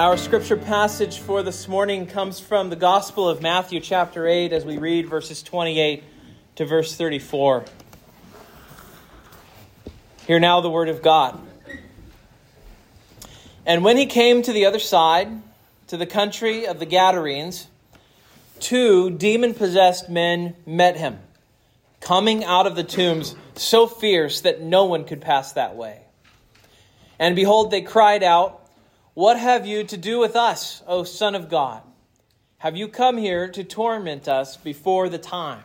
Our scripture passage for this morning comes from the Gospel of Matthew, chapter 8, as we read verses 28 to verse 34. Hear now the word of God. And when he came to the other side, to the country of the Gadarenes, two demon possessed men met him, coming out of the tombs so fierce that no one could pass that way. And behold, they cried out, what have you to do with us, O Son of God? Have you come here to torment us before the time?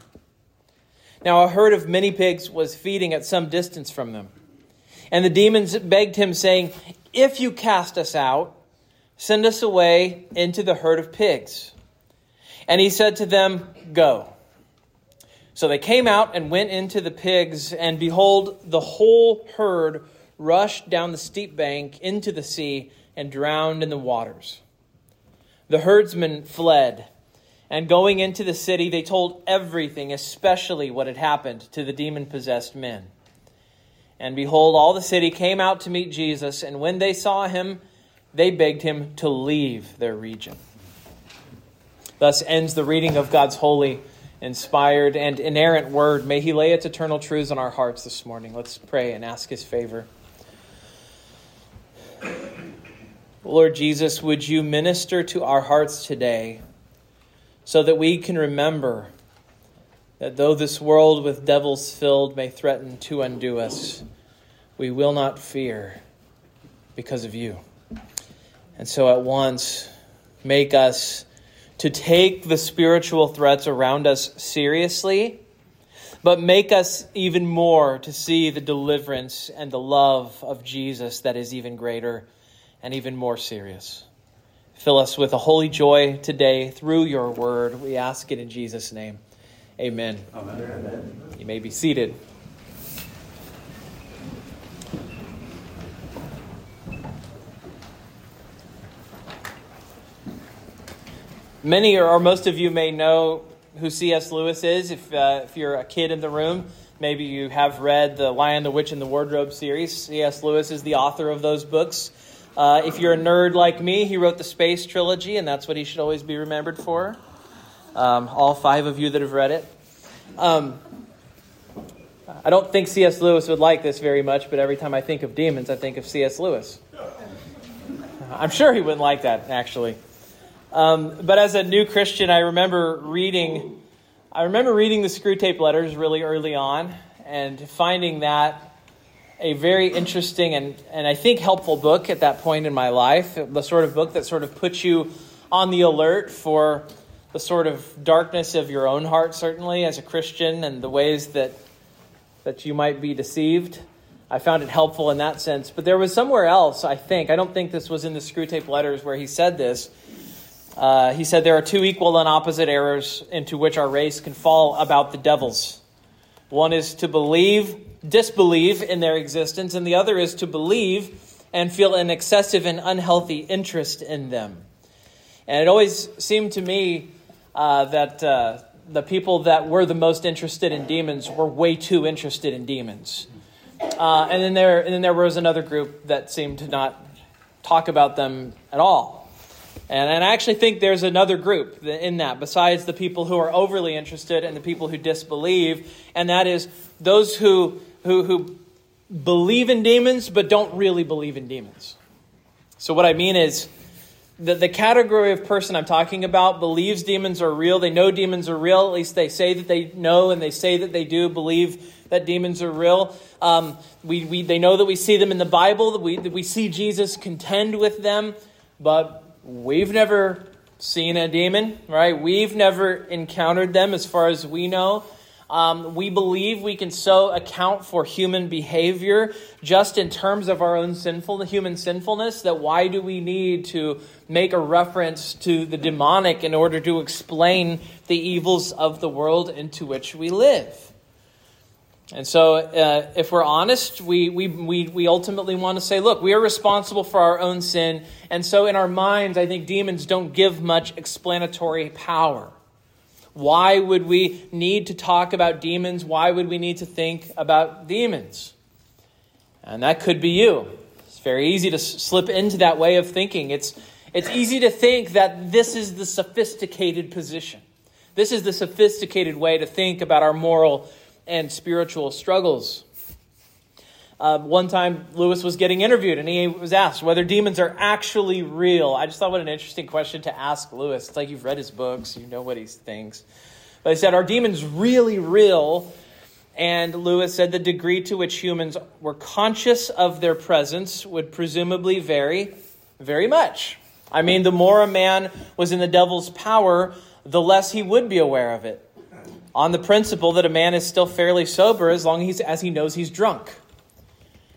Now, a herd of many pigs was feeding at some distance from them. And the demons begged him, saying, If you cast us out, send us away into the herd of pigs. And he said to them, Go. So they came out and went into the pigs, and behold, the whole herd rushed down the steep bank into the sea and drowned in the waters. The herdsmen fled, and going into the city, they told everything, especially what had happened to the demon possessed men. And behold, all the city came out to meet Jesus, and when they saw him, they begged him to leave their region. Thus ends the reading of God's holy, inspired, and inerrant word. May he lay its eternal truths on our hearts this morning. Let's pray and ask his favor. Lord Jesus, would you minister to our hearts today so that we can remember that though this world with devils filled may threaten to undo us, we will not fear because of you. And so at once, make us to take the spiritual threats around us seriously, but make us even more to see the deliverance and the love of Jesus that is even greater and even more serious. Fill us with a holy joy today through your word. We ask it in Jesus' name. Amen. Amen. Amen. You may be seated. Many or most of you may know who C.S. Lewis is. If, uh, if you're a kid in the room, maybe you have read the Lion, the Witch, and the Wardrobe series. C.S. Lewis is the author of those books. Uh, if you're a nerd like me, he wrote the Space Trilogy, and that's what he should always be remembered for. Um, all five of you that have read it. Um, I don't think C.S. Lewis would like this very much, but every time I think of demons, I think of C.S. Lewis. I'm sure he wouldn't like that, actually. Um, but as a new Christian, I remember reading, I remember reading the Screwtape Letters really early on, and finding that a very interesting and, and I think helpful book at that point in my life. The sort of book that sort of puts you on the alert for the sort of darkness of your own heart, certainly as a Christian, and the ways that that you might be deceived. I found it helpful in that sense. But there was somewhere else, I think. I don't think this was in the Screwtape letters where he said this. Uh, he said there are two equal and opposite errors into which our race can fall about the devils. One is to believe disbelieve in their existence, and the other is to believe and feel an excessive and unhealthy interest in them. And it always seemed to me uh, that uh, the people that were the most interested in demons were way too interested in demons. Uh, and then there, and then there was another group that seemed to not talk about them at all. And, and I actually think there's another group in that, besides the people who are overly interested and the people who disbelieve, and that is those who who, who believe in demons but don't really believe in demons. So, what I mean is, the, the category of person I'm talking about believes demons are real. They know demons are real. At least they say that they know and they say that they do believe that demons are real. Um, we, we, they know that we see them in the Bible, that we, that we see Jesus contend with them, but we've never seen a demon, right? We've never encountered them as far as we know. Um, we believe we can so account for human behavior just in terms of our own sinful, human sinfulness that why do we need to make a reference to the demonic in order to explain the evils of the world into which we live? And so, uh, if we're honest, we, we, we, we ultimately want to say, look, we are responsible for our own sin. And so, in our minds, I think demons don't give much explanatory power. Why would we need to talk about demons? Why would we need to think about demons? And that could be you. It's very easy to slip into that way of thinking. It's, It's easy to think that this is the sophisticated position. This is the sophisticated way to think about our moral and spiritual struggles. Uh, one time, Lewis was getting interviewed, and he was asked whether demons are actually real. I just thought what an interesting question to ask Lewis. It's like you've read his books, you know what he thinks. But he said, Are demons really real? And Lewis said the degree to which humans were conscious of their presence would presumably vary very much. I mean, the more a man was in the devil's power, the less he would be aware of it. On the principle that a man is still fairly sober as long as he knows he's drunk.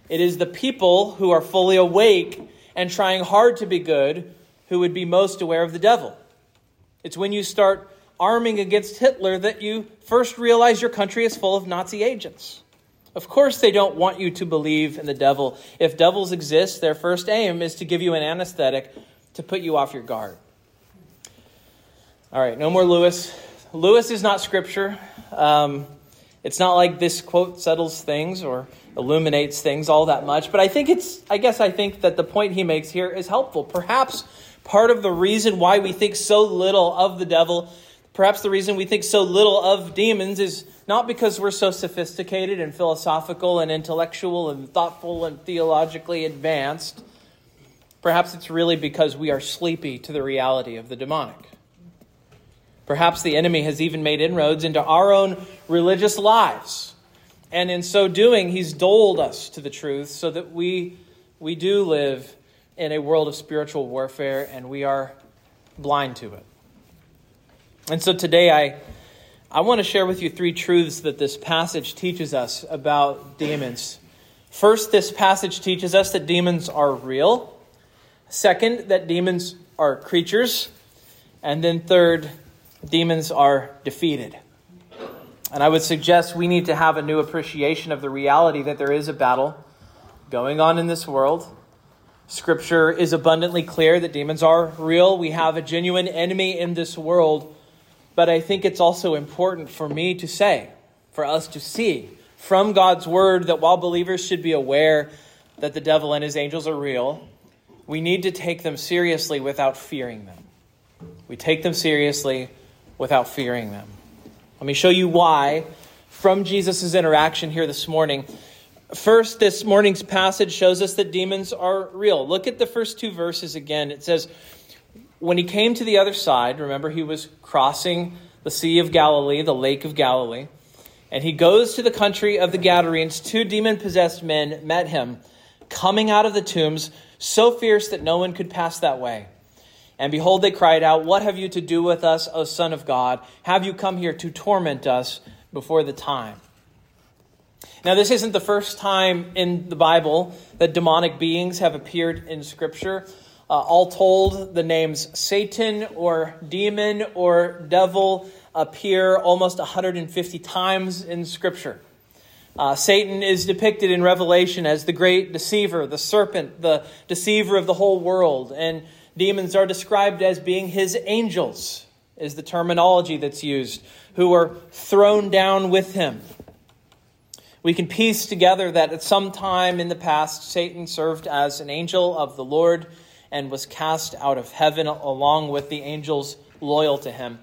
It is the people who are fully awake and trying hard to be good who would be most aware of the devil. It's when you start arming against Hitler that you first realize your country is full of Nazi agents. Of course, they don't want you to believe in the devil. If devils exist, their first aim is to give you an anesthetic to put you off your guard. All right, no more Lewis. Lewis is not scripture. Um, it's not like this quote settles things or illuminates things all that much, but I think it's, I guess I think that the point he makes here is helpful. Perhaps part of the reason why we think so little of the devil, perhaps the reason we think so little of demons is not because we're so sophisticated and philosophical and intellectual and thoughtful and theologically advanced. Perhaps it's really because we are sleepy to the reality of the demonic. Perhaps the enemy has even made inroads into our own religious lives. And in so doing, he's doled us to the truth so that we, we do live in a world of spiritual warfare and we are blind to it. And so today I, I want to share with you three truths that this passage teaches us about demons. First, this passage teaches us that demons are real. Second, that demons are creatures. And then third, demons are defeated. And I would suggest we need to have a new appreciation of the reality that there is a battle going on in this world. Scripture is abundantly clear that demons are real. We have a genuine enemy in this world. But I think it's also important for me to say, for us to see from God's word that while believers should be aware that the devil and his angels are real, we need to take them seriously without fearing them. We take them seriously without fearing them. Let me show you why from Jesus' interaction here this morning. First, this morning's passage shows us that demons are real. Look at the first two verses again. It says, When he came to the other side, remember he was crossing the Sea of Galilee, the Lake of Galilee, and he goes to the country of the Gadarenes. Two demon possessed men met him, coming out of the tombs, so fierce that no one could pass that way. And behold, they cried out, What have you to do with us, O Son of God? Have you come here to torment us before the time? Now, this isn't the first time in the Bible that demonic beings have appeared in Scripture. Uh, all told, the names Satan or demon or devil appear almost 150 times in Scripture. Uh, Satan is depicted in Revelation as the great deceiver, the serpent, the deceiver of the whole world. And demons are described as being his angels, is the terminology that's used, who were thrown down with him. We can piece together that at some time in the past, Satan served as an angel of the Lord and was cast out of heaven along with the angels loyal to him.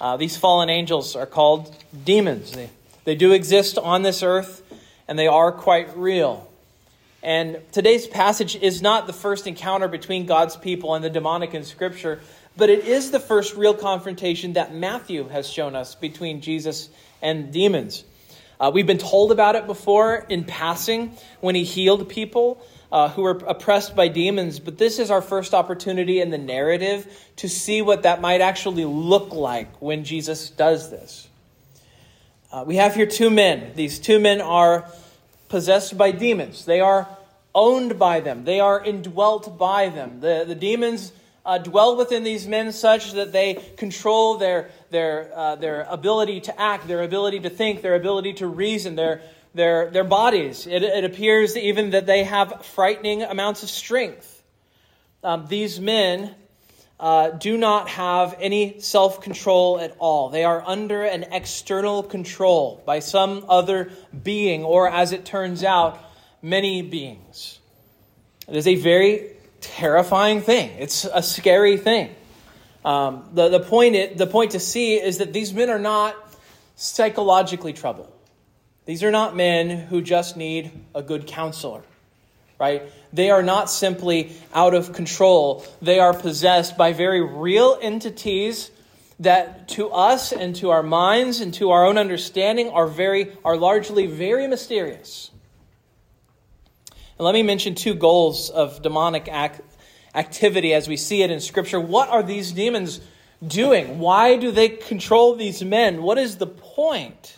Uh, these fallen angels are called demons. They, they do exist on this earth, and they are quite real. And today's passage is not the first encounter between God's people and the demonic in Scripture, but it is the first real confrontation that Matthew has shown us between Jesus and demons. Uh, we've been told about it before in passing when he healed people uh, who were oppressed by demons, but this is our first opportunity in the narrative to see what that might actually look like when Jesus does this. Uh, we have here two men. These two men are possessed by demons. They are owned by them, they are indwelt by them. The, the demons uh, dwell within these men such that they control their, their, uh, their ability to act, their ability to think, their ability to reason, their, their, their bodies. It, it appears even that they have frightening amounts of strength. Um, these men uh, do not have any self control at all. They are under an external control by some other being, or as it turns out, many beings. It is a very terrifying thing. It's a scary thing. Um, the, the, point it, the point to see is that these men are not psychologically troubled. These are not men who just need a good counselor, right? They are not simply out of control. They are possessed by very real entities that to us and to our minds and to our own understanding are very are largely very mysterious. And let me mention two goals of demonic act, activity as we see it in Scripture. What are these demons doing? Why do they control these men? What is the point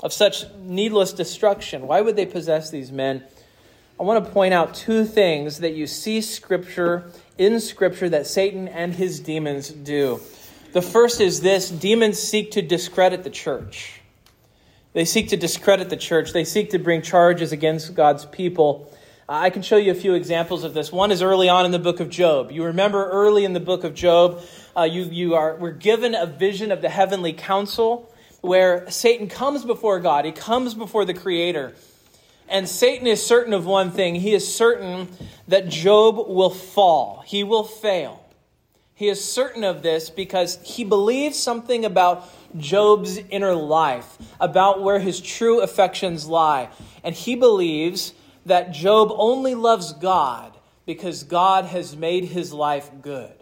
of such needless destruction? Why would they possess these men? I want to point out two things that you see Scripture in Scripture that Satan and his demons do. The first is this demons seek to discredit the church. They seek to discredit the church. They seek to bring charges against God's people. I can show you a few examples of this. One is early on in the book of Job. You remember early in the book of Job, uh, you, you are, were given a vision of the heavenly council where Satan comes before God. He comes before the Creator. And Satan is certain of one thing he is certain that Job will fall, he will fail. He is certain of this because he believes something about Job's inner life, about where his true affections lie. And he believes that Job only loves God because God has made his life good.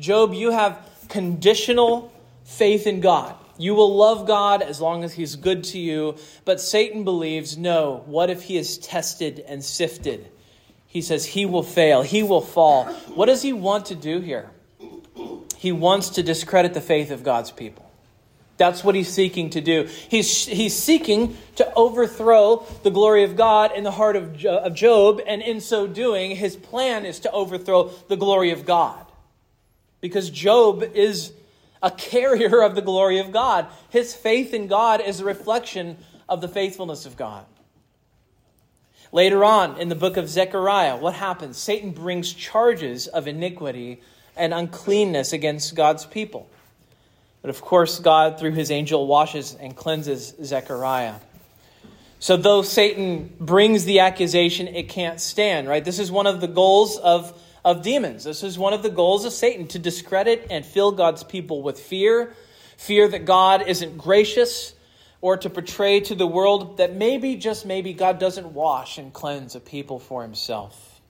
Job, you have conditional faith in God. You will love God as long as he's good to you. But Satan believes, no, what if he is tested and sifted? He says he will fail, he will fall. What does he want to do here? He wants to discredit the faith of God's people. That's what he's seeking to do. He's, he's seeking to overthrow the glory of God in the heart of, of Job, and in so doing, his plan is to overthrow the glory of God. Because Job is a carrier of the glory of God. His faith in God is a reflection of the faithfulness of God. Later on in the book of Zechariah, what happens? Satan brings charges of iniquity and uncleanness against God's people. But of course, God, through his angel, washes and cleanses Zechariah. So, though Satan brings the accusation, it can't stand, right? This is one of the goals of, of demons. This is one of the goals of Satan to discredit and fill God's people with fear fear that God isn't gracious, or to portray to the world that maybe, just maybe, God doesn't wash and cleanse a people for himself.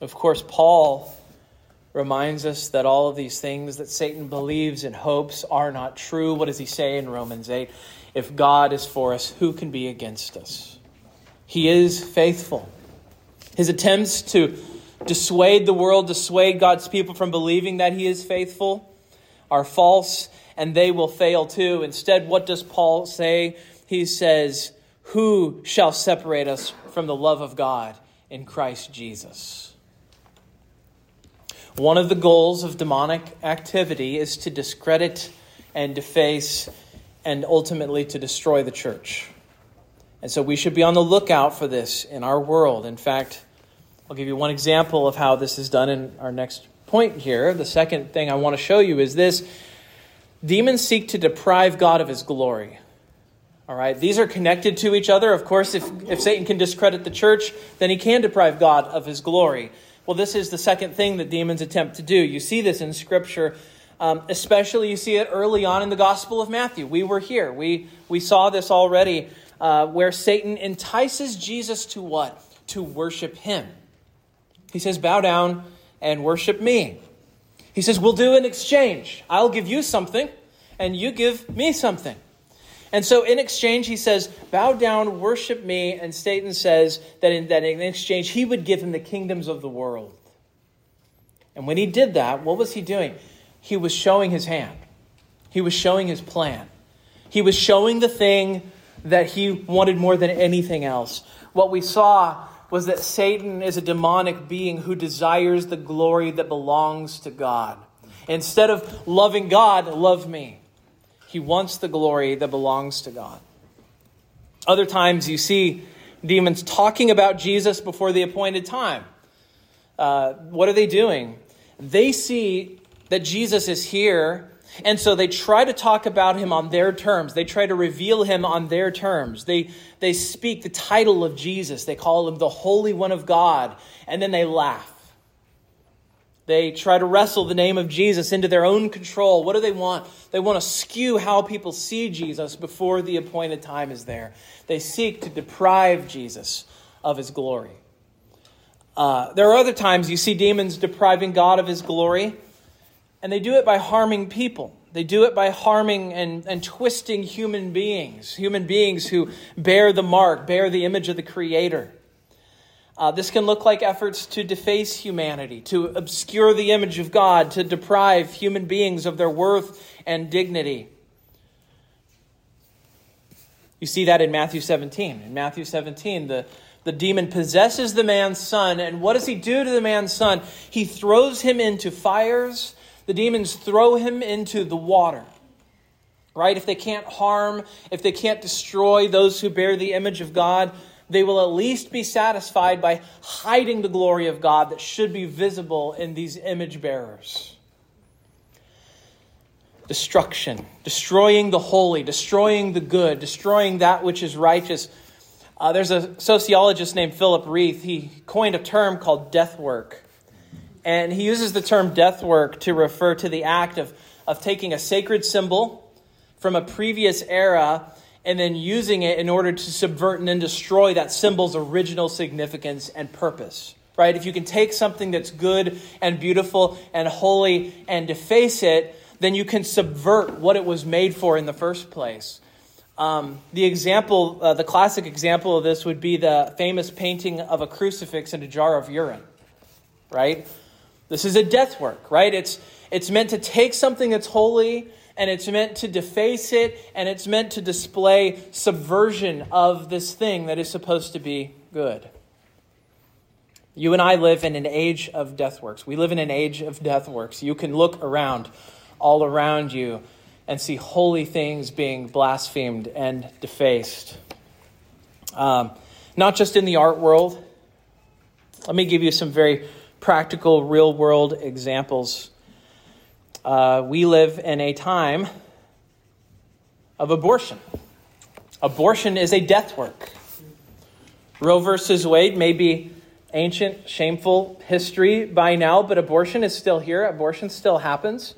Of course, Paul reminds us that all of these things that Satan believes and hopes are not true. What does he say in Romans 8? If God is for us, who can be against us? He is faithful. His attempts to dissuade the world, dissuade God's people from believing that he is faithful are false and they will fail too. Instead, what does Paul say? He says, Who shall separate us from the love of God in Christ Jesus? One of the goals of demonic activity is to discredit and deface and ultimately to destroy the church. And so we should be on the lookout for this in our world. In fact, I'll give you one example of how this is done in our next point here. The second thing I want to show you is this demons seek to deprive God of his glory. All right, these are connected to each other. Of course, if, if Satan can discredit the church, then he can deprive God of his glory. Well, this is the second thing that demons attempt to do. You see this in Scripture, um, especially you see it early on in the Gospel of Matthew. We were here, we, we saw this already, uh, where Satan entices Jesus to what? To worship him. He says, Bow down and worship me. He says, We'll do an exchange. I'll give you something, and you give me something. And so in exchange, he says, Bow down, worship me. And Satan says that in, that in exchange, he would give him the kingdoms of the world. And when he did that, what was he doing? He was showing his hand, he was showing his plan, he was showing the thing that he wanted more than anything else. What we saw was that Satan is a demonic being who desires the glory that belongs to God. Instead of loving God, love me. He wants the glory that belongs to God. Other times you see demons talking about Jesus before the appointed time. Uh, what are they doing? They see that Jesus is here And so they try to talk about him on their terms. They try to reveal him on their terms. They, they speak the title of Jesus. They call him the Holy One of God. And then they laugh. They try to wrestle the name of Jesus into their own control. What do they want? They want to skew how people see Jesus before the appointed time is there. They seek to deprive Jesus of his glory. Uh, there are other times you see demons depriving God of his glory. And they do it by harming people. They do it by harming and, and twisting human beings, human beings who bear the mark, bear the image of the Creator. Uh, this can look like efforts to deface humanity, to obscure the image of God, to deprive human beings of their worth and dignity. You see that in Matthew 17. In Matthew 17, the, the demon possesses the man's son, and what does he do to the man's son? He throws him into fires the demons throw him into the water. Right? If they can't harm, if they can't destroy those who bear the image of God, they will at least be satisfied by hiding the glory of God that should be visible in these image bearers. Destruction, destroying the holy, destroying the good, destroying that which is righteous. Uh, there's a sociologist named Philip Rieff. He coined a term called death work. And he uses the term death work to refer to the act of, of taking a sacred symbol from a previous era and then using it in order to subvert and then destroy that symbol's original significance and purpose. Right? If you can take something that's good and beautiful and holy and deface it, then you can subvert what it was made for in the first place. Um, the example, uh, the classic example of this would be the famous painting of a crucifix in a jar of urine, right? This is a death work, right? It's, it's meant to take something that's holy and it's meant to deface it and it's meant to display subversion of this thing that is supposed to be good. You and I live in an age of death works. We live in an age of death works. You can look around, all around you, and see holy things being blasphemed and defaced. Um, not just in the art world. Let me give you some very practical, real world examples. Uh, we live in a time of abortion. Abortion is a death work. Roe versus Wade may be ancient, shameful history by now, but abortion is still here. Abortion still happens.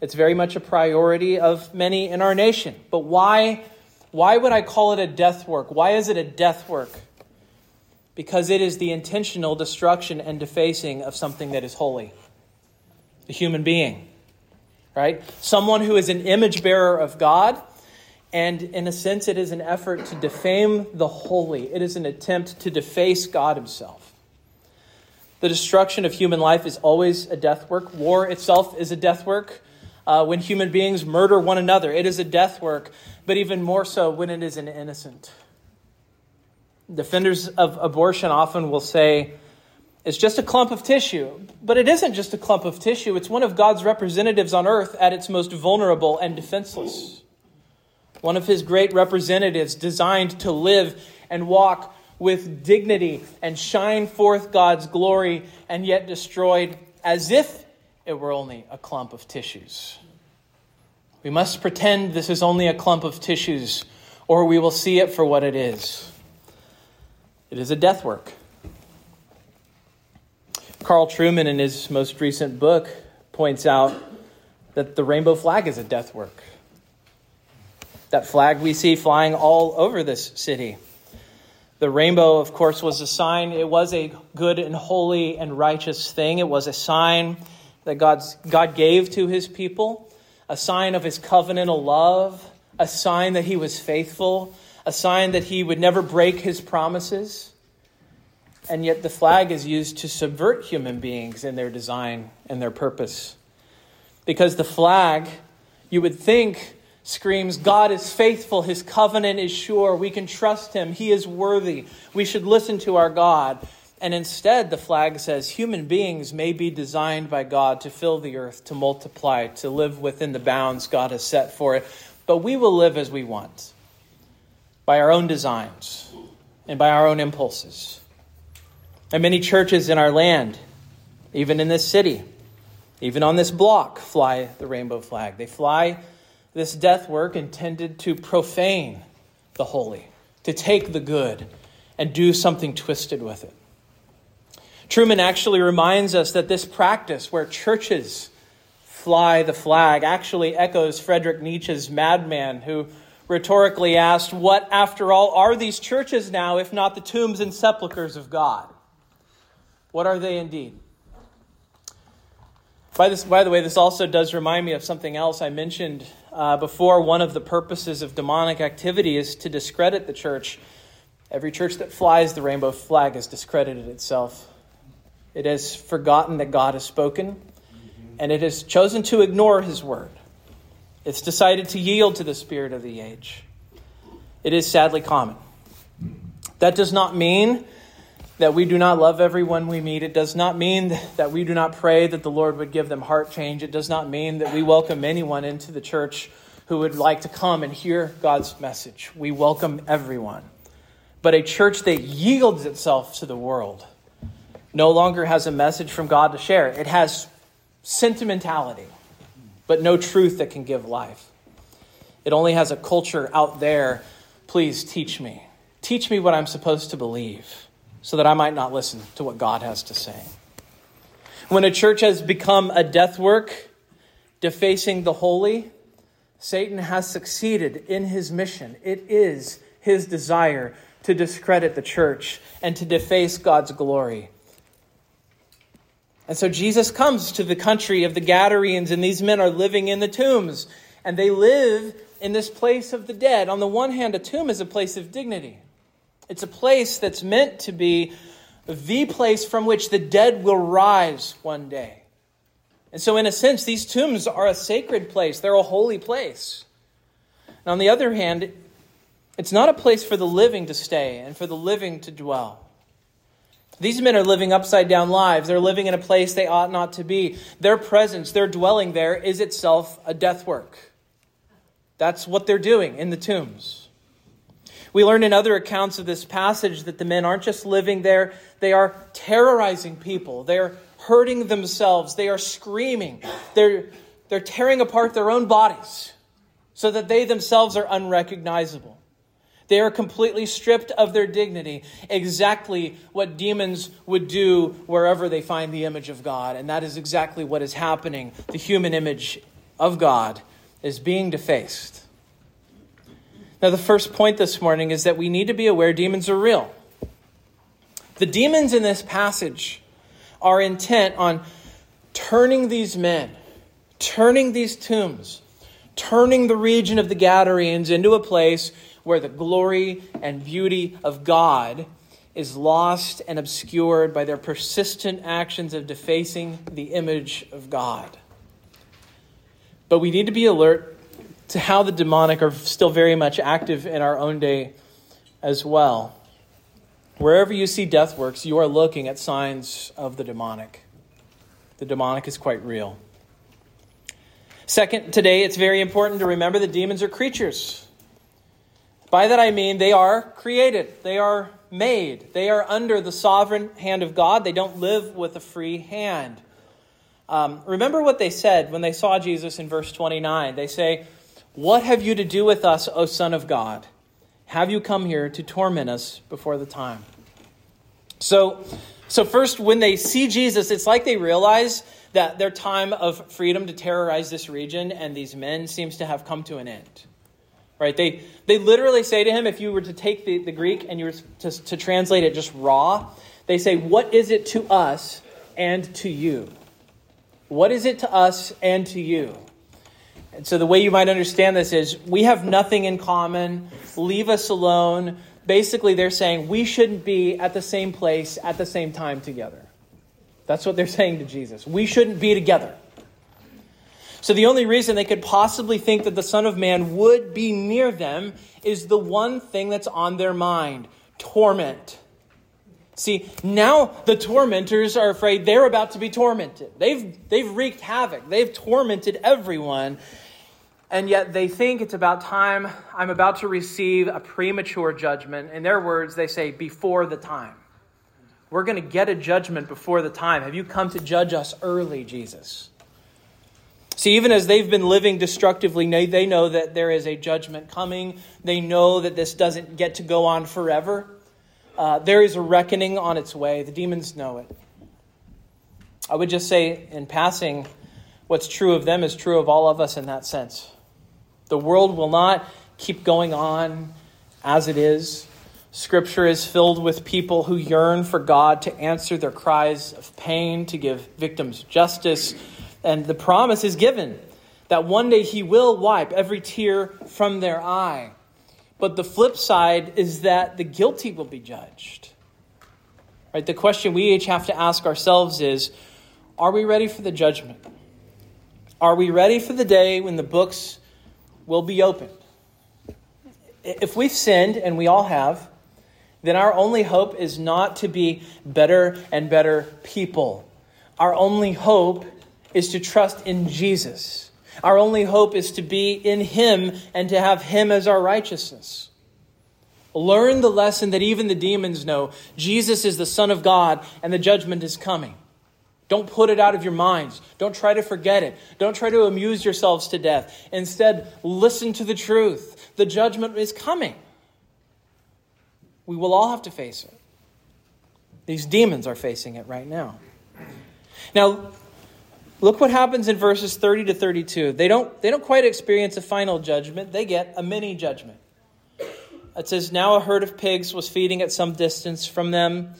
It's very much a priority of many in our nation. But why, why would I call it a death work? Why is it a death work? because it is the intentional destruction and defacing of something that is holy a human being, right? Someone who is an image bearer of God. And in a sense, it is an effort to defame the holy. It is an attempt to deface God Himself. The destruction of human life is always a death work. War itself is a death work. Uh, when human beings murder one another, it is a death work, but even more so when it is an innocent defenders of abortion often will say it's just a clump of tissue. But it isn't just a clump of tissue, it's one of God's representatives on earth at its most vulnerable and defenseless. One of his great representatives designed to live and walk with dignity and shine forth God's glory, and yet destroyed as if it were only a clump of tissues. We must pretend this is only a clump of tissues, or we will see it for what it is. It is a death work. Carl Trueman, in his most recent book, points out that the rainbow flag is a death work. That flag we see flying all over this city. The rainbow, of course, was a sign. It was a good and holy and righteous thing. It was a sign that God's, God gave to his people, a sign of his covenantal love, a sign that he was faithful, a sign that he would never break his promises. And yet the flag is used to subvert human beings in their design and their purpose. Because the flag, you would think, screams, God is faithful, his covenant is sure, we can trust him, he is worthy, we should listen to our God. And instead, the flag says human beings may be designed by God to fill the earth, to multiply, to live within the bounds God has set for it, but we will live as we want by our own designs and by our own impulses. And many churches in our land, even in this city, Even on this block, fly the rainbow flag. They fly this death work intended to profane the holy, to take the good and do something twisted with it. Trueman actually reminds us that this practice, where churches fly the flag, actually echoes Friedrich Nietzsche's madman, who rhetorically asked, What, after all, are these churches now, if not the tombs and sepulchres of God? What are they indeed? By, this, by the way, this also does remind me of something else I mentioned uh, before. One of the purposes of demonic activity is to discredit the church. Every church that flies the rainbow flag has discredited itself. It has forgotten that God has spoken, and it has chosen to ignore his word. It's decided to yield to the spirit of the age. It is sadly common. That does not mean that we do not love everyone we meet. It does not mean that we do not pray that the Lord would give them heart change. It does not mean that we welcome anyone into the church who would like to come and hear God's message. We welcome everyone. But a church that yields itself to the world no longer has a message from God to share. It has sentimentality, but no truth that can give life. It only has a culture out there. Please teach me. Teach me what I'm supposed to believe so that I might not listen to what God has to say. When a church has become a death work, defacing the holy, Satan has succeeded in his mission. It is his desire to discredit the church and to deface God's glory. And so Jesus comes to the country of the Gadarenes, and these men are living in the tombs. And they live in this place of the dead. On the one hand, a tomb is a place of dignity, it's a place that's meant to be the place from which the dead will rise one day. And so, in a sense, these tombs are a sacred place, they're a holy place. And on the other hand, it's not a place for the living to stay and for the living to dwell. These men are living upside down lives. They're living in a place they ought not to be. Their presence, their dwelling there, is itself a death work. That's what they're doing in the tombs. We learn in other accounts of this passage that the men aren't just living there, they are terrorizing people. They're hurting themselves. They are screaming. They're, they're tearing apart their own bodies so that they themselves are unrecognizable. They are completely stripped of their dignity, exactly what demons would do wherever they find the image of God. And that is exactly what is happening. The human image of God is being defaced. Now, the first point this morning is that we need to be aware demons are real. The demons in this passage are intent on turning these men, turning these tombs, turning the region of the Gadarenes into a place where the glory and beauty of God is lost and obscured by their persistent actions of defacing the image of God. But we need to be alert to how the demonic are still very much active in our own day as well. Wherever you see death works, you are looking at signs of the demonic. The demonic is quite real. Second, today it's very important to remember that demons are creatures. By that I mean they are created, they are made, they are under the sovereign hand of God. They don't live with a free hand. Um, remember what they said when they saw Jesus in verse 29. They say, What have you to do with us, O Son of God? Have you come here to torment us before the time? So, so first, when they see Jesus, it's like they realize that their time of freedom to terrorize this region and these men seems to have come to an end. Right? They, they literally say to him, if you were to take the, the Greek and you were to, to translate it just raw, they say, What is it to us and to you? What is it to us and to you? And so the way you might understand this is we have nothing in common. Leave us alone. Basically, they're saying we shouldn't be at the same place at the same time together. That's what they're saying to Jesus. We shouldn't be together. So the only reason they could possibly think that the Son of Man would be near them is the one thing that's on their mind torment. See, now the tormentors are afraid they're about to be tormented. They've, they've wreaked havoc, they've tormented everyone. And yet they think it's about time I'm about to receive a premature judgment. In their words, they say, before the time. We're going to get a judgment before the time. Have you come to judge us early, Jesus? See, even as they've been living destructively, they know that there is a judgment coming. They know that this doesn't get to go on forever. Uh, there is a reckoning on its way. The demons know it. I would just say, in passing, what's true of them is true of all of us in that sense. The world will not keep going on as it is. Scripture is filled with people who yearn for God to answer their cries of pain, to give victims justice, and the promise is given that one day He will wipe every tear from their eye. But the flip side is that the guilty will be judged. Right? The question we each have to ask ourselves is are we ready for the judgment? Are we ready for the day when the books will be opened? If we've sinned, and we all have, then our only hope is not to be better and better people. Our only hope is to trust in Jesus. Our only hope is to be in Him and to have Him as our righteousness. Learn the lesson that even the demons know Jesus is the Son of God and the judgment is coming. Don't put it out of your minds. Don't try to forget it. Don't try to amuse yourselves to death. Instead, listen to the truth. The judgment is coming. We will all have to face it. These demons are facing it right now. Now, Look what happens in verses 30 to 32. They don't, they don't quite experience a final judgment, they get a mini judgment. It says, Now a herd of pigs was feeding at some distance from them,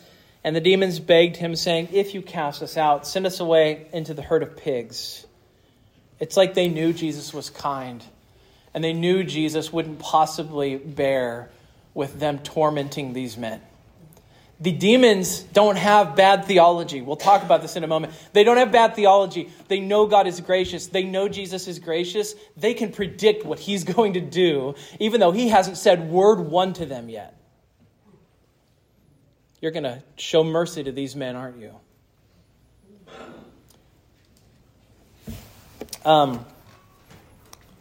and the demons begged him, saying, If you cast us out, send us away into the herd of pigs. It's like they knew Jesus was kind, and they knew Jesus wouldn't possibly bear with them tormenting these men. The demons don't have bad theology. We'll talk about this in a moment. They don't have bad theology. They know God is gracious. They know Jesus is gracious. They can predict what he's going to do, even though he hasn't said word one to them yet. You're going to show mercy to these men, aren't you? Um,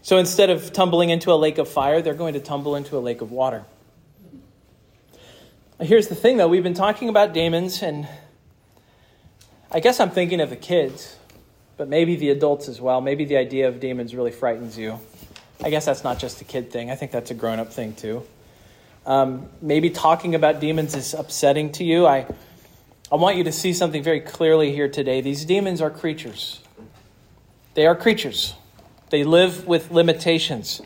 so instead of tumbling into a lake of fire, they're going to tumble into a lake of water. Here's the thing, though. We've been talking about demons, and I guess I'm thinking of the kids, but maybe the adults as well. Maybe the idea of demons really frightens you. I guess that's not just a kid thing, I think that's a grown up thing, too. Um, maybe talking about demons is upsetting to you. I, I want you to see something very clearly here today. These demons are creatures, they are creatures, they live with limitations.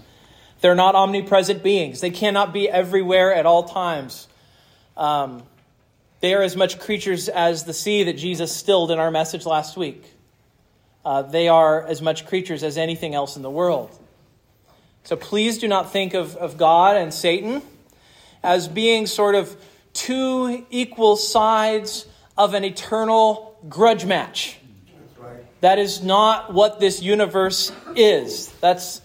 They're not omnipresent beings, they cannot be everywhere at all times. Um, they are as much creatures as the sea that Jesus stilled in our message last week. Uh, they are as much creatures as anything else in the world. So please do not think of, of God and Satan as being sort of two equal sides of an eternal grudge match. That is not what this universe is. That's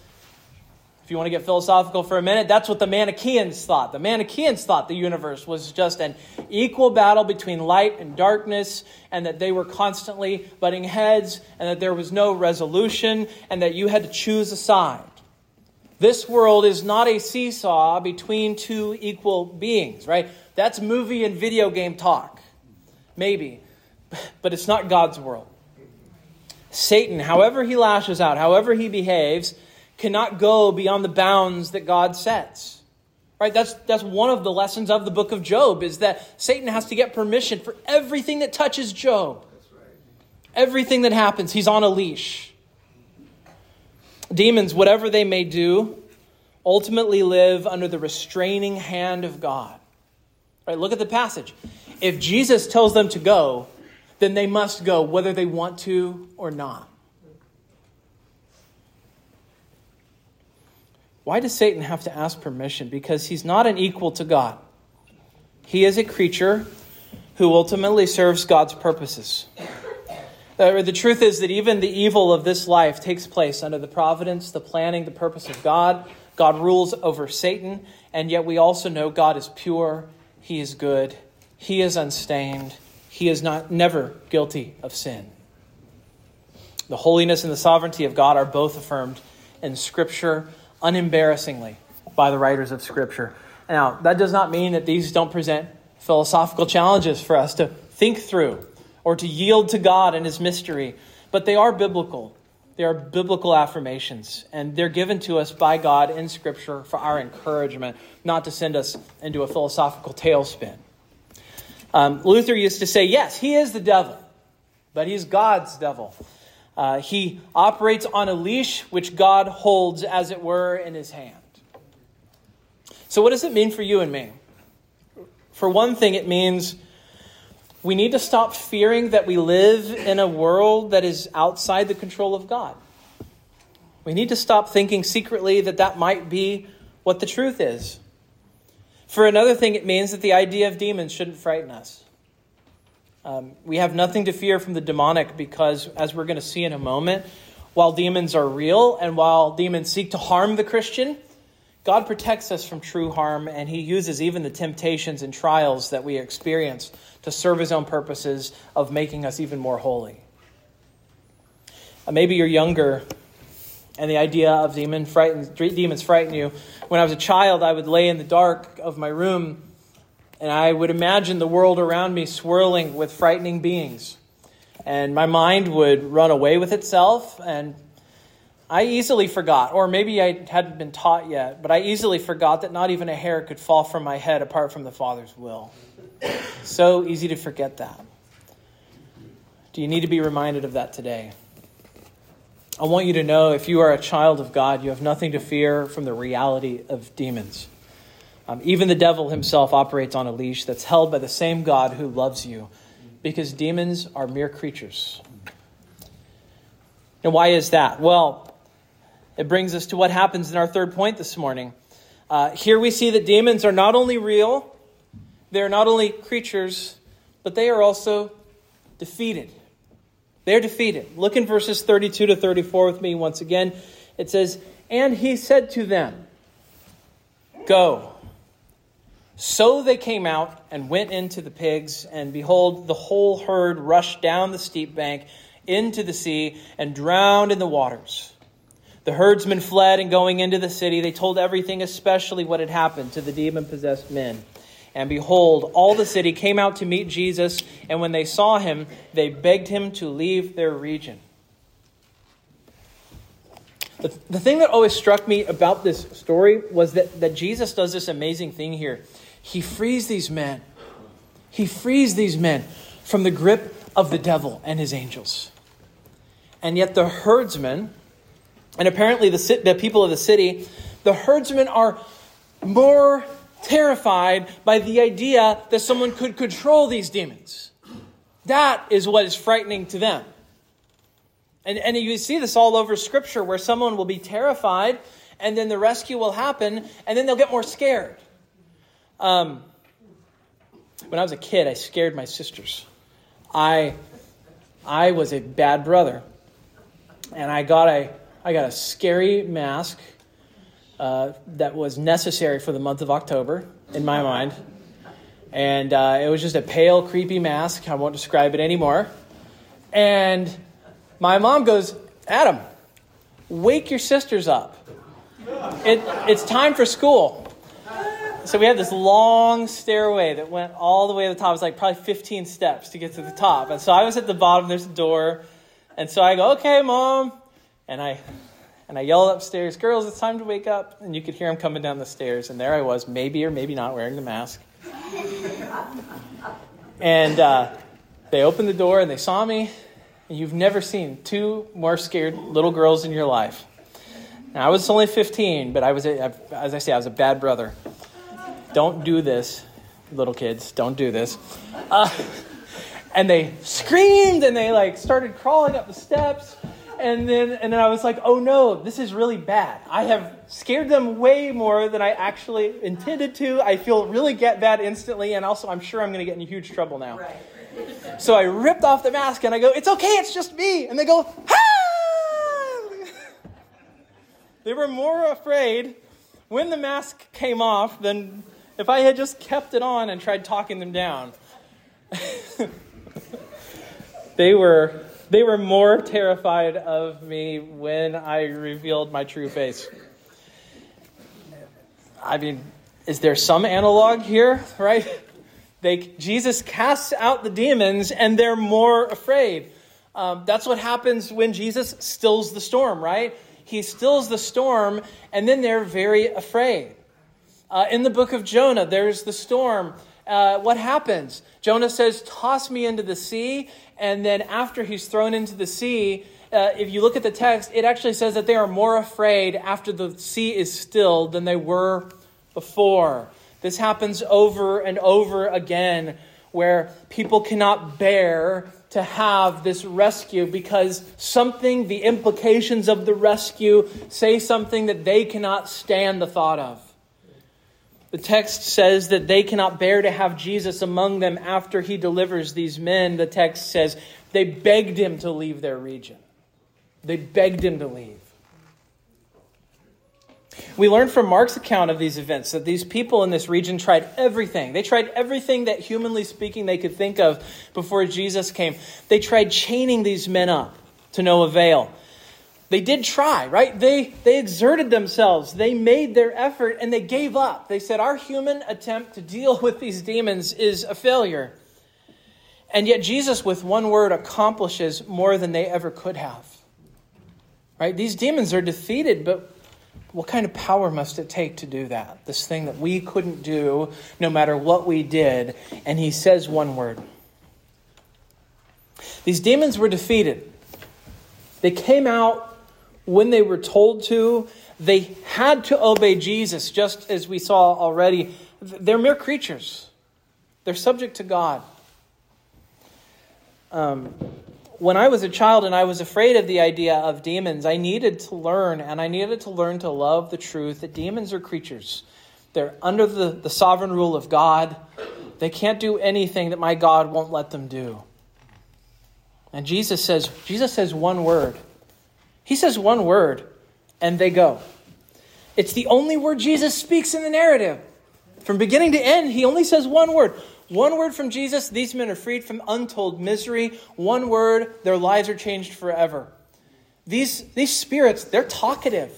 if you want to get philosophical for a minute, that's what the Manichaeans thought. The Manichaeans thought the universe was just an equal battle between light and darkness, and that they were constantly butting heads, and that there was no resolution, and that you had to choose a side. This world is not a seesaw between two equal beings, right? That's movie and video game talk. Maybe. But it's not God's world. Satan, however he lashes out, however he behaves, cannot go beyond the bounds that God sets. Right? That's, that's one of the lessons of the book of Job is that Satan has to get permission for everything that touches Job. Everything that happens, he's on a leash. Demons, whatever they may do, ultimately live under the restraining hand of God. Right? Look at the passage. If Jesus tells them to go, then they must go whether they want to or not. Why does Satan have to ask permission? Because he's not an equal to God. He is a creature who ultimately serves God's purposes. Uh, the truth is that even the evil of this life takes place under the providence, the planning, the purpose of God. God rules over Satan, and yet we also know God is pure, He is good, He is unstained, He is not never guilty of sin. The holiness and the sovereignty of God are both affirmed in Scripture unembarrassingly by the writers of Scripture. Now, that does not mean that these don't present philosophical challenges for us to think through or to yield to God and His mystery, but they are biblical. They are biblical affirmations, and they're given to us by God in Scripture for our encouragement, not to send us into a philosophical tailspin. Um, Luther used to say, yes, he is the devil, but he's God's devil. Uh, he operates on a leash which God holds, as it were, in his hand. So, what does it mean for you and me? For one thing, it means we need to stop fearing that we live in a world that is outside the control of God. We need to stop thinking secretly that that might be what the truth is. For another thing, it means that the idea of demons shouldn't frighten us. Um, we have nothing to fear from the demonic because, as we're going to see in a moment, while demons are real and while demons seek to harm the Christian, God protects us from true harm, and He uses even the temptations and trials that we experience to serve His own purposes of making us even more holy. Uh, maybe you're younger, and the idea of demon frightens, demons frighten you. When I was a child, I would lay in the dark of my room, and I would imagine the world around me swirling with frightening beings. And my mind would run away with itself, and I easily forgot, or maybe I hadn't been taught yet, but I easily forgot that not even a hair could fall from my head apart from the Father's will. So easy to forget that. Do you need to be reminded of that today? I want you to know if you are a child of God, you have nothing to fear from the reality of demons. Um, even the devil himself operates on a leash that's held by the same God who loves you, because demons are mere creatures. And why is that? Well, it brings us to what happens in our third point this morning. Uh, here we see that demons are not only real, they are not only creatures, but they are also defeated. They are defeated. Look in verses 32 to 34 with me once again. It says, And he said to them, Go. So they came out and went into the pigs, and behold, the whole herd rushed down the steep bank into the sea and drowned in the waters. The herdsmen fled, and going into the city, they told everything, especially what had happened to the demon possessed men. And behold, all the city came out to meet Jesus, and when they saw him, they begged him to leave their region. The, the thing that always struck me about this story was that, that Jesus does this amazing thing here. He frees these men. He frees these men from the grip of the devil and his angels. And yet the herdsmen, and apparently, the, the people of the city, the herdsmen are more terrified by the idea that someone could control these demons. That is what is frightening to them. And, and you see this all over Scripture where someone will be terrified and then the rescue will happen and then they'll get more scared. Um, when I was a kid, I scared my sisters. I, I was a bad brother. And I got a I got a scary mask uh, that was necessary for the month of October in my mind. And uh, it was just a pale, creepy mask. I won't describe it anymore. And my mom goes, Adam, wake your sisters up. It, it's time for school. So we had this long stairway that went all the way to the top. It was like probably 15 steps to get to the top. And so I was at the bottom, there's a door. And so I go, okay, mom, and I and I yelled upstairs, "Girls, it's time to wake up!" And you could hear him coming down the stairs, and there I was, maybe or maybe not wearing the mask. and uh, they opened the door and they saw me, and you've never seen two more scared little girls in your life. Now, I was only 15, but I was, a, as I say, I was a bad brother. Don't do this, little kids. Don't do this. Uh, and they screamed and they like started crawling up the steps and then and then I was like, oh no, this is really bad. I have scared them way more than I actually intended to. I feel really get bad instantly, and also I'm sure I'm going to get in huge trouble now. Right. So I ripped off the mask and I go, it's okay, it's just me. And they go, ah! they were more afraid when the mask came off than if I had just kept it on and tried talking them down. they were they were more terrified of me when I revealed my true face. I mean, is there some analog here, right? They, Jesus casts out the demons and they're more afraid. Um, that's what happens when Jesus stills the storm, right? He stills the storm, and then they're very afraid. Uh, in the book of Jonah, there's the storm. Uh, what happens? Jonah says, Toss me into the sea. And then after he's thrown into the sea, uh, if you look at the text, it actually says that they are more afraid after the sea is stilled than they were before. This happens over and over again where people cannot bear to have this rescue because something, the implications of the rescue, say something that they cannot stand the thought of. The text says that they cannot bear to have Jesus among them after he delivers these men. The text says they begged him to leave their region. They begged him to leave. We learn from Mark's account of these events that these people in this region tried everything. They tried everything that, humanly speaking, they could think of before Jesus came. They tried chaining these men up to no avail. They did try, right? They, they exerted themselves. They made their effort and they gave up. They said, Our human attempt to deal with these demons is a failure. And yet, Jesus, with one word, accomplishes more than they ever could have. Right? These demons are defeated, but what kind of power must it take to do that? This thing that we couldn't do no matter what we did. And he says one word. These demons were defeated. They came out when they were told to. They had to obey Jesus, just as we saw already. They're mere creatures, they're subject to God. Um, when I was a child and I was afraid of the idea of demons, I needed to learn, and I needed to learn to love the truth that demons are creatures. They're under the, the sovereign rule of God. They can't do anything that my God won't let them do. And Jesus says, Jesus says one word. He says one word, and they go. It's the only word Jesus speaks in the narrative. From beginning to end, he only says one word. One word from Jesus, these men are freed from untold misery. One word, their lives are changed forever. These, these spirits, they're talkative.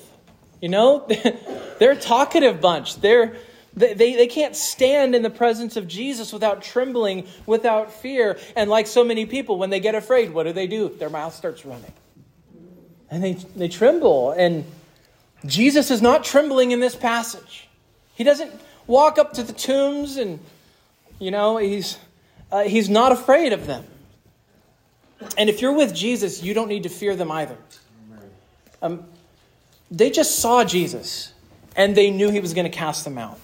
You know, they're a talkative bunch. They're, they, they, they can't stand in the presence of Jesus without trembling, without fear. And like so many people, when they get afraid, what do they do? Their mouth starts running. And they, they tremble. And Jesus is not trembling in this passage. He doesn't walk up to the tombs and you know, he's, uh, he's not afraid of them. And if you're with Jesus, you don't need to fear them either. Um, they just saw Jesus and they knew he was going to cast them out.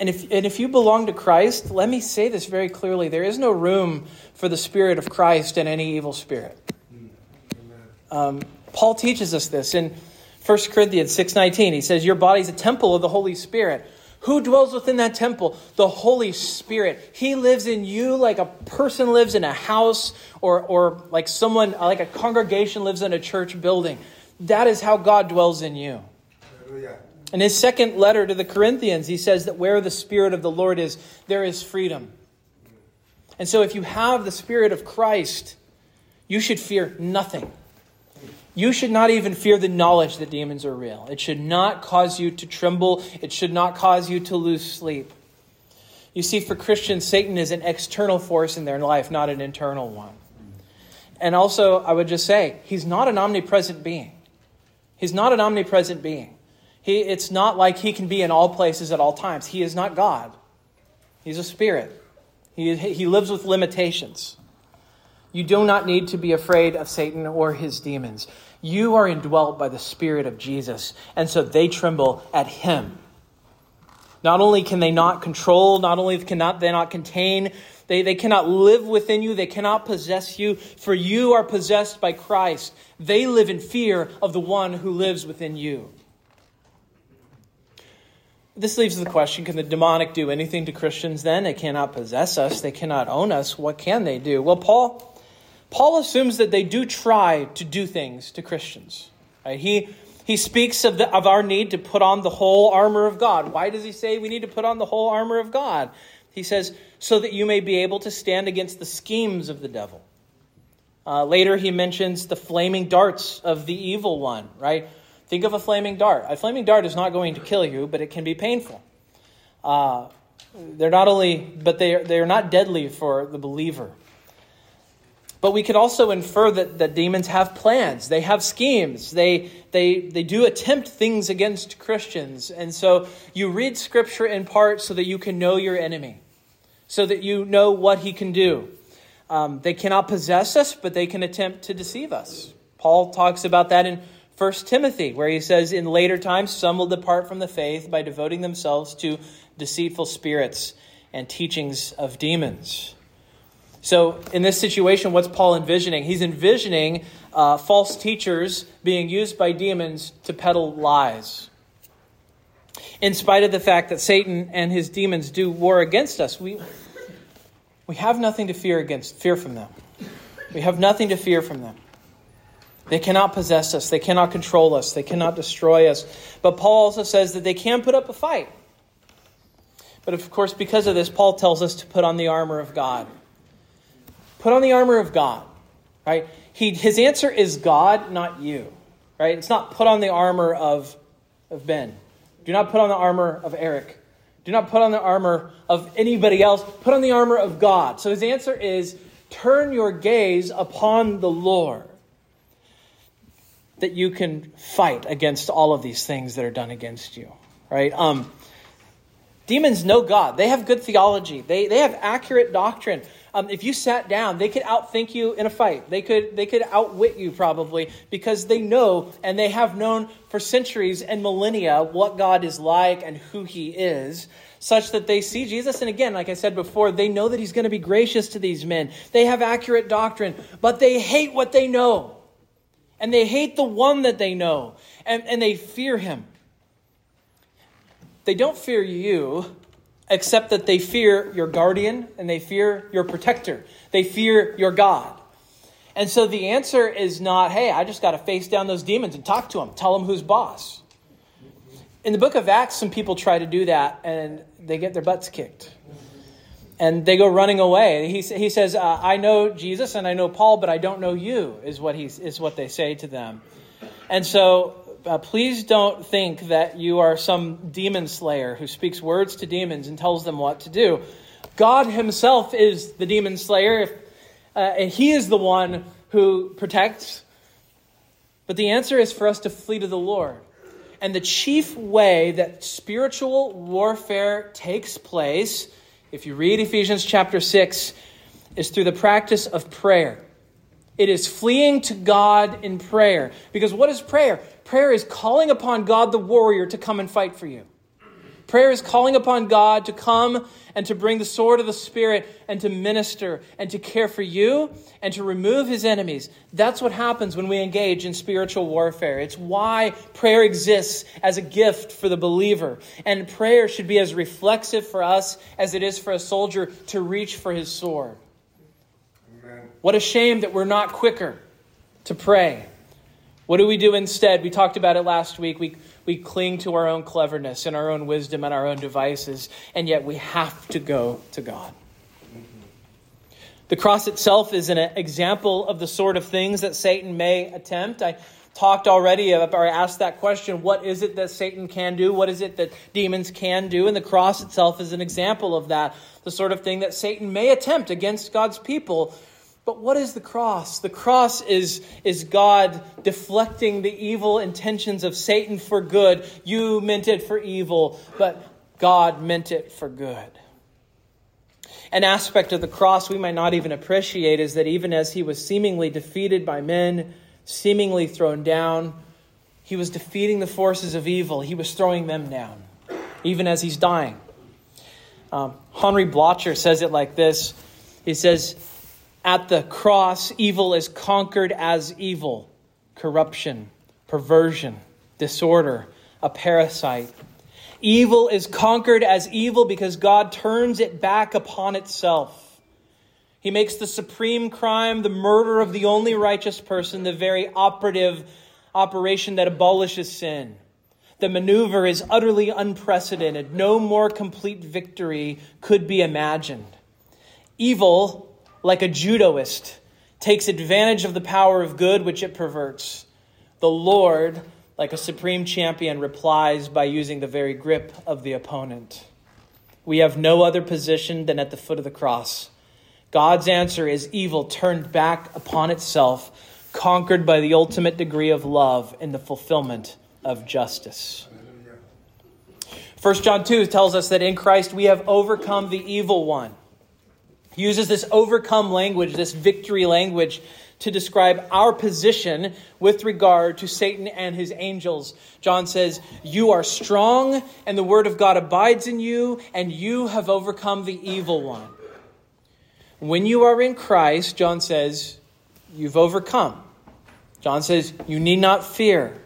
And if, and if you belong to Christ, let me say this very clearly there is no room for the Spirit of Christ in any evil spirit. Um, Paul teaches us this in 1 Corinthians 6.19. He says, Your body's a temple of the Holy Spirit who dwells within that temple? The Holy Spirit. He lives in you like a person lives in a house or, or like someone, like a congregation lives in a church building. That is how God dwells in you. Hallelujah. In his second letter to the Corinthians, he says that where the Spirit of the Lord is, there is freedom. And so if you have the Spirit of Christ, you should fear nothing. You should not even fear the knowledge that demons are real. It should not cause you to tremble. It should not cause you to lose sleep. You see, for Christians, Satan is an external force in their life, not an internal one. And also, I would just say, he's not an omnipresent being. He's not an omnipresent being. He, it's not like he can be in all places at all times. He is not God, he's a spirit. He, he lives with limitations. You do not need to be afraid of Satan or his demons. You are indwelt by the Spirit of Jesus, and so they tremble at him. Not only can they not control, not only cannot they not contain, they, they cannot live within you, they cannot possess you, for you are possessed by Christ. They live in fear of the one who lives within you. This leaves the question can the demonic do anything to Christians then? They cannot possess us, they cannot own us. What can they do? Well, Paul Paul assumes that they do try to do things to Christians. Right? He, he speaks of, the, of our need to put on the whole armor of God. Why does he say we need to put on the whole armor of God? He says, so that you may be able to stand against the schemes of the devil. Uh, later, he mentions the flaming darts of the evil one, right? Think of a flaming dart. A flaming dart is not going to kill you, but it can be painful. Uh, they're not only, but they are, they are not deadly for the believer. But we can also infer that, that demons have plans, they have schemes, they, they, they do attempt things against Christians. And so you read Scripture in part so that you can know your enemy, so that you know what he can do. Um, they cannot possess us, but they can attempt to deceive us. Paul talks about that in 1 Timothy, where he says, In later times, some will depart from the faith by devoting themselves to deceitful spirits and teachings of demons. So, in this situation, what's Paul envisioning? He's envisioning uh, false teachers being used by demons to peddle lies. In spite of the fact that Satan and his demons do war against us, we, we have nothing to fear against, fear from them. We have nothing to fear from them. They cannot possess us, they cannot control us, they cannot destroy us. But Paul also says that they can put up a fight. But of course, because of this, Paul tells us to put on the armor of God. Put on the armor of God, right? He, his answer is God, not you, right? It's not put on the armor of, of Ben. Do not put on the armor of Eric. Do not put on the armor of anybody else. Put on the armor of God. So his answer is turn your gaze upon the Lord that you can fight against all of these things that are done against you, right? Um, demons know God. They have good theology. They, they have accurate doctrine um, if you sat down, they could outthink you in a fight. They could, they could outwit you probably because they know and they have known for centuries and millennia what God is like and who he is, such that they see Jesus. And again, like I said before, they know that he's going to be gracious to these men. They have accurate doctrine, but they hate what they know. And they hate the one that they know. And, and they fear him. They don't fear you except that they fear your guardian and they fear your protector. They fear your God. And so the answer is not, hey, I just got to face down those demons and talk to them, tell them who's boss. In the book of Acts, some people try to do that and they get their butts kicked. And they go running away. He, he says, uh, I know Jesus and I know Paul, but I don't know you, is what, he's, is what they say to them. And so uh, please don't think that you are some demon slayer who speaks words to demons and tells them what to do. God Himself is the demon slayer, if, uh, and He is the one who protects. But the answer is for us to flee to the Lord. And the chief way that spiritual warfare takes place, if you read Ephesians chapter 6, is through the practice of prayer. It is fleeing to God in prayer. Because what is prayer? Prayer is calling upon God the warrior to come and fight for you. Prayer is calling upon God to come and to bring the sword of the Spirit and to minister and to care for you and to remove his enemies. That's what happens when we engage in spiritual warfare. It's why prayer exists as a gift for the believer. And prayer should be as reflexive for us as it is for a soldier to reach for his sword. What a shame that we're not quicker to pray. What do we do instead? We talked about it last week. We, we cling to our own cleverness and our own wisdom and our own devices, and yet we have to go to God. The cross itself is an example of the sort of things that Satan may attempt. I talked already uh, or asked that question what is it that Satan can do? What is it that demons can do? And the cross itself is an example of that, the sort of thing that Satan may attempt against God's people but what is the cross? The cross is, is God deflecting the evil intentions of Satan for good. You meant it for evil, but God meant it for good. An aspect of the cross we might not even appreciate is that even as he was seemingly defeated by men, seemingly thrown down, he was defeating the forces of evil. He was throwing them down, even as he's dying. Um, Henri Blocher says it like this He says, at the cross, evil is conquered as evil corruption, perversion, disorder, a parasite. Evil is conquered as evil because God turns it back upon itself. He makes the supreme crime, the murder of the only righteous person, the very operative operation that abolishes sin. The maneuver is utterly unprecedented. No more complete victory could be imagined. Evil like a judoist, takes advantage of the power of good which it perverts. The Lord, like a supreme champion, replies by using the very grip of the opponent. We have no other position than at the foot of the cross. God's answer is evil turned back upon itself, conquered by the ultimate degree of love in the fulfillment of justice. 1 John 2 tells us that in Christ we have overcome the evil one. He uses this overcome language, this victory language, to describe our position with regard to Satan and his angels. John says, You are strong, and the word of God abides in you, and you have overcome the evil one. When you are in Christ, John says, you've overcome. John says, you need not fear.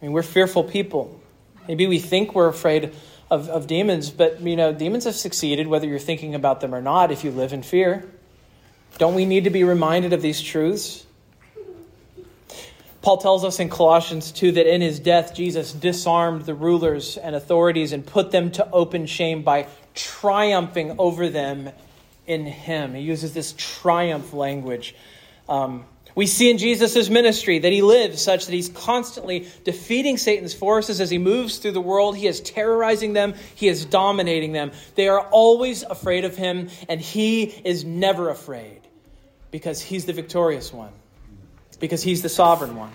I mean, we're fearful people. Maybe we think we're afraid of, of demons, but you know, demons have succeeded whether you're thinking about them or not if you live in fear. Don't we need to be reminded of these truths? Paul tells us in Colossians 2 that in his death, Jesus disarmed the rulers and authorities and put them to open shame by triumphing over them in him. He uses this triumph language. Um, we see in Jesus' ministry that he lives such that he's constantly defeating Satan's forces as he moves through the world. He is terrorizing them, he is dominating them. They are always afraid of him, and he is never afraid because he's the victorious one because he's the sovereign one.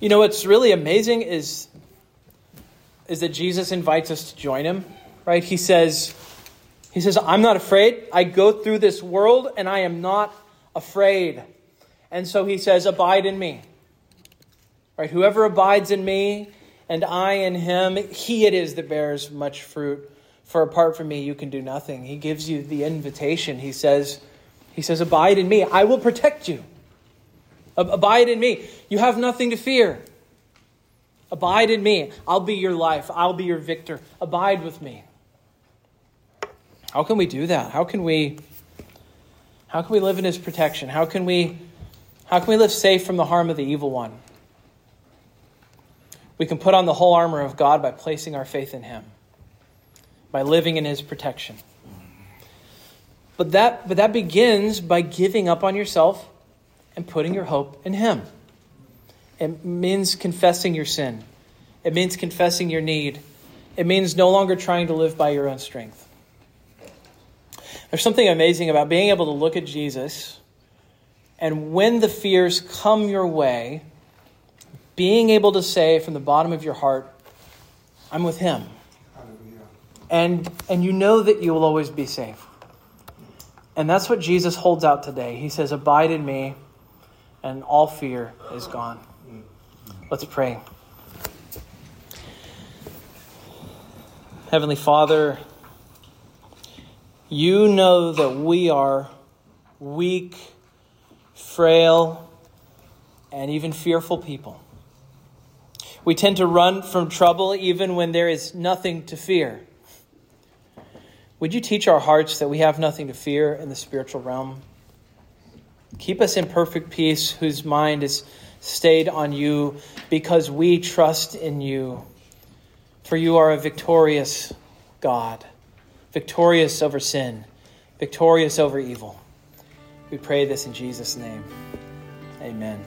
You know what's really amazing is is that Jesus invites us to join him, right? He says he says, "I'm not afraid. I go through this world and I am not afraid." And so he says, "Abide in me." Right? Whoever abides in me and I in him, he it is that bears much fruit. For apart from me you can do nothing. He gives you the invitation. He says, he says, "Abide in me. I will protect you." Abide in me. You have nothing to fear. Abide in me. I'll be your life. I'll be your victor. Abide with me. How can we do that? How can we how can we live in his protection? How can we how can we live safe from the harm of the evil one? We can put on the whole armor of God by placing our faith in him. By living in his protection. But that but that begins by giving up on yourself and putting your hope in Him. It means confessing your sin, it means confessing your need, it means no longer trying to live by your own strength. There's something amazing about being able to look at Jesus and when the fears come your way, being able to say from the bottom of your heart, I'm with Him. And, and you know that you will always be safe. And that's what Jesus holds out today. He says, Abide in me and all fear is gone. Mm-hmm. Let's pray. Heavenly Father, you know that we are weak, frail, and even fearful people. We tend to run from trouble even when there is nothing to fear. Would you teach our hearts that we have nothing to fear in the spiritual realm? Keep us in perfect peace, whose mind is stayed on you, because we trust in you. For you are a victorious God, victorious over sin, victorious over evil. We pray this in Jesus' name. Amen.